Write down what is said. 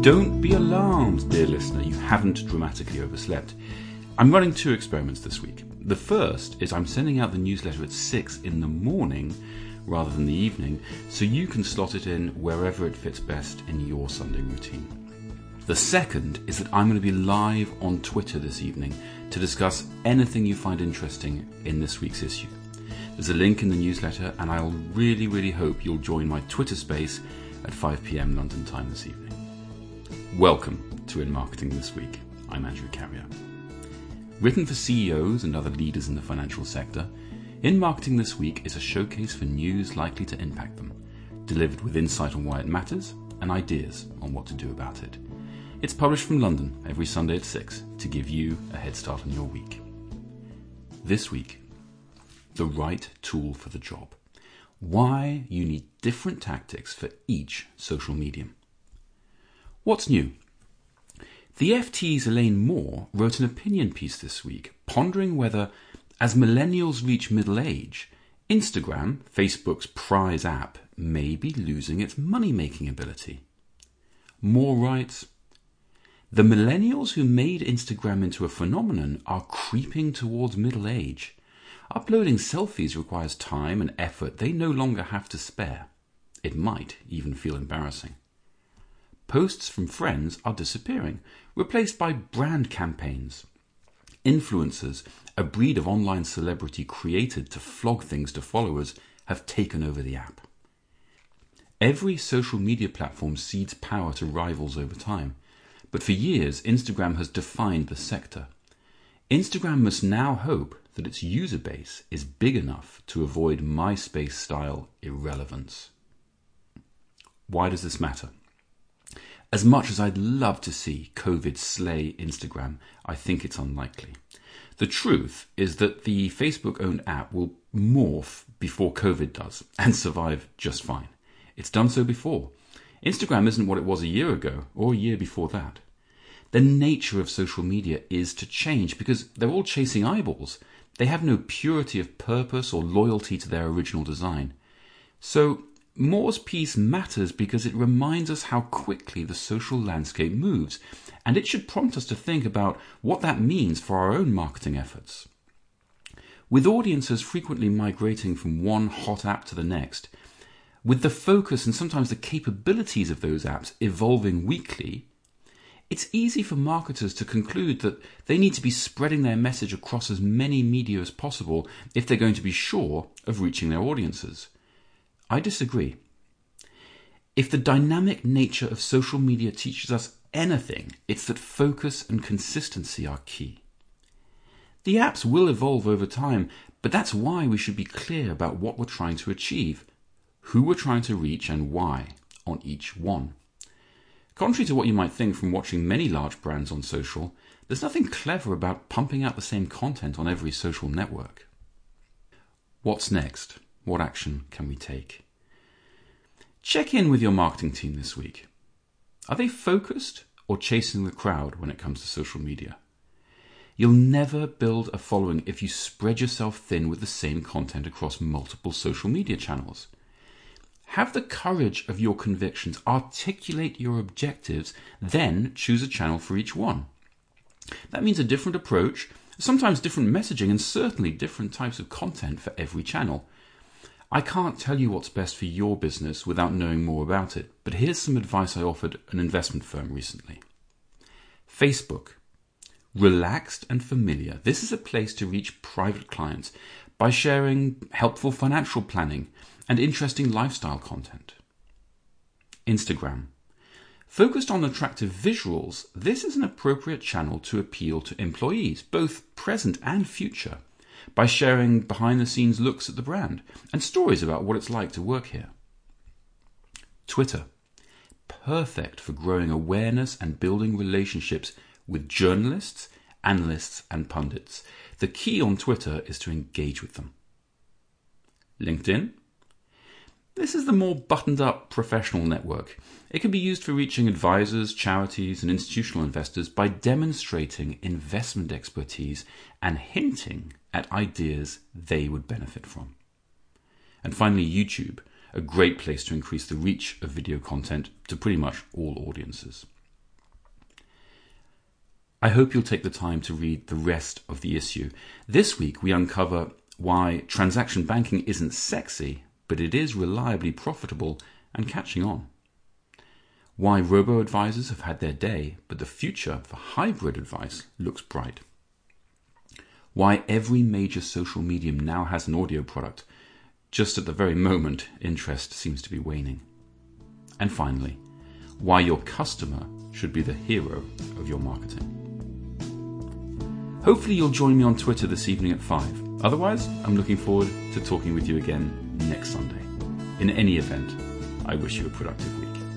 Don't be alarmed, dear listener, you haven't dramatically overslept. I'm running two experiments this week. The first is I'm sending out the newsletter at 6 in the morning rather than the evening, so you can slot it in wherever it fits best in your Sunday routine. The second is that I'm going to be live on Twitter this evening to discuss anything you find interesting in this week's issue. There's a link in the newsletter, and I'll really, really hope you'll join my Twitter space at 5 pm London time this evening. Welcome to In Marketing This Week. I'm Andrew Carrier. Written for CEOs and other leaders in the financial sector, In Marketing This Week is a showcase for news likely to impact them, delivered with insight on why it matters and ideas on what to do about it. It's published from London every Sunday at 6 to give you a head start on your week. This week, the right tool for the job. Why you need different tactics for each social medium. What's new? The FT's Elaine Moore wrote an opinion piece this week pondering whether, as millennials reach middle age, Instagram, Facebook's prize app, may be losing its money making ability. Moore writes The millennials who made Instagram into a phenomenon are creeping towards middle age. Uploading selfies requires time and effort they no longer have to spare. It might even feel embarrassing. Posts from friends are disappearing, replaced by brand campaigns. Influencers, a breed of online celebrity created to flog things to followers, have taken over the app. Every social media platform cedes power to rivals over time, but for years Instagram has defined the sector. Instagram must now hope that its user base is big enough to avoid MySpace style irrelevance. Why does this matter? As much as I'd love to see COVID slay Instagram, I think it's unlikely. The truth is that the Facebook owned app will morph before COVID does and survive just fine. It's done so before. Instagram isn't what it was a year ago or a year before that. The nature of social media is to change because they're all chasing eyeballs. They have no purity of purpose or loyalty to their original design. So Moore's piece matters because it reminds us how quickly the social landscape moves, and it should prompt us to think about what that means for our own marketing efforts. With audiences frequently migrating from one hot app to the next, with the focus and sometimes the capabilities of those apps evolving weekly, it's easy for marketers to conclude that they need to be spreading their message across as many media as possible if they're going to be sure of reaching their audiences. I disagree. If the dynamic nature of social media teaches us anything, it's that focus and consistency are key. The apps will evolve over time, but that's why we should be clear about what we're trying to achieve, who we're trying to reach, and why on each one. Contrary to what you might think from watching many large brands on social, there's nothing clever about pumping out the same content on every social network. What's next? What action can we take? Check in with your marketing team this week. Are they focused or chasing the crowd when it comes to social media? You'll never build a following if you spread yourself thin with the same content across multiple social media channels. Have the courage of your convictions, articulate your objectives, then choose a channel for each one. That means a different approach, sometimes different messaging, and certainly different types of content for every channel. I can't tell you what's best for your business without knowing more about it, but here's some advice I offered an investment firm recently. Facebook. Relaxed and familiar. This is a place to reach private clients by sharing helpful financial planning and interesting lifestyle content. Instagram. Focused on attractive visuals, this is an appropriate channel to appeal to employees, both present and future by sharing behind the scenes looks at the brand and stories about what it's like to work here. Twitter. Perfect for growing awareness and building relationships with journalists, analysts, and pundits. The key on Twitter is to engage with them. LinkedIn. This is the more buttoned up professional network. It can be used for reaching advisors, charities, and institutional investors by demonstrating investment expertise and hinting at ideas they would benefit from. And finally, YouTube, a great place to increase the reach of video content to pretty much all audiences. I hope you'll take the time to read the rest of the issue. This week, we uncover why transaction banking isn't sexy, but it is reliably profitable and catching on. Why robo advisors have had their day, but the future for hybrid advice looks bright. Why every major social medium now has an audio product, just at the very moment interest seems to be waning. And finally, why your customer should be the hero of your marketing. Hopefully, you'll join me on Twitter this evening at 5. Otherwise, I'm looking forward to talking with you again next Sunday. In any event, I wish you a productive week.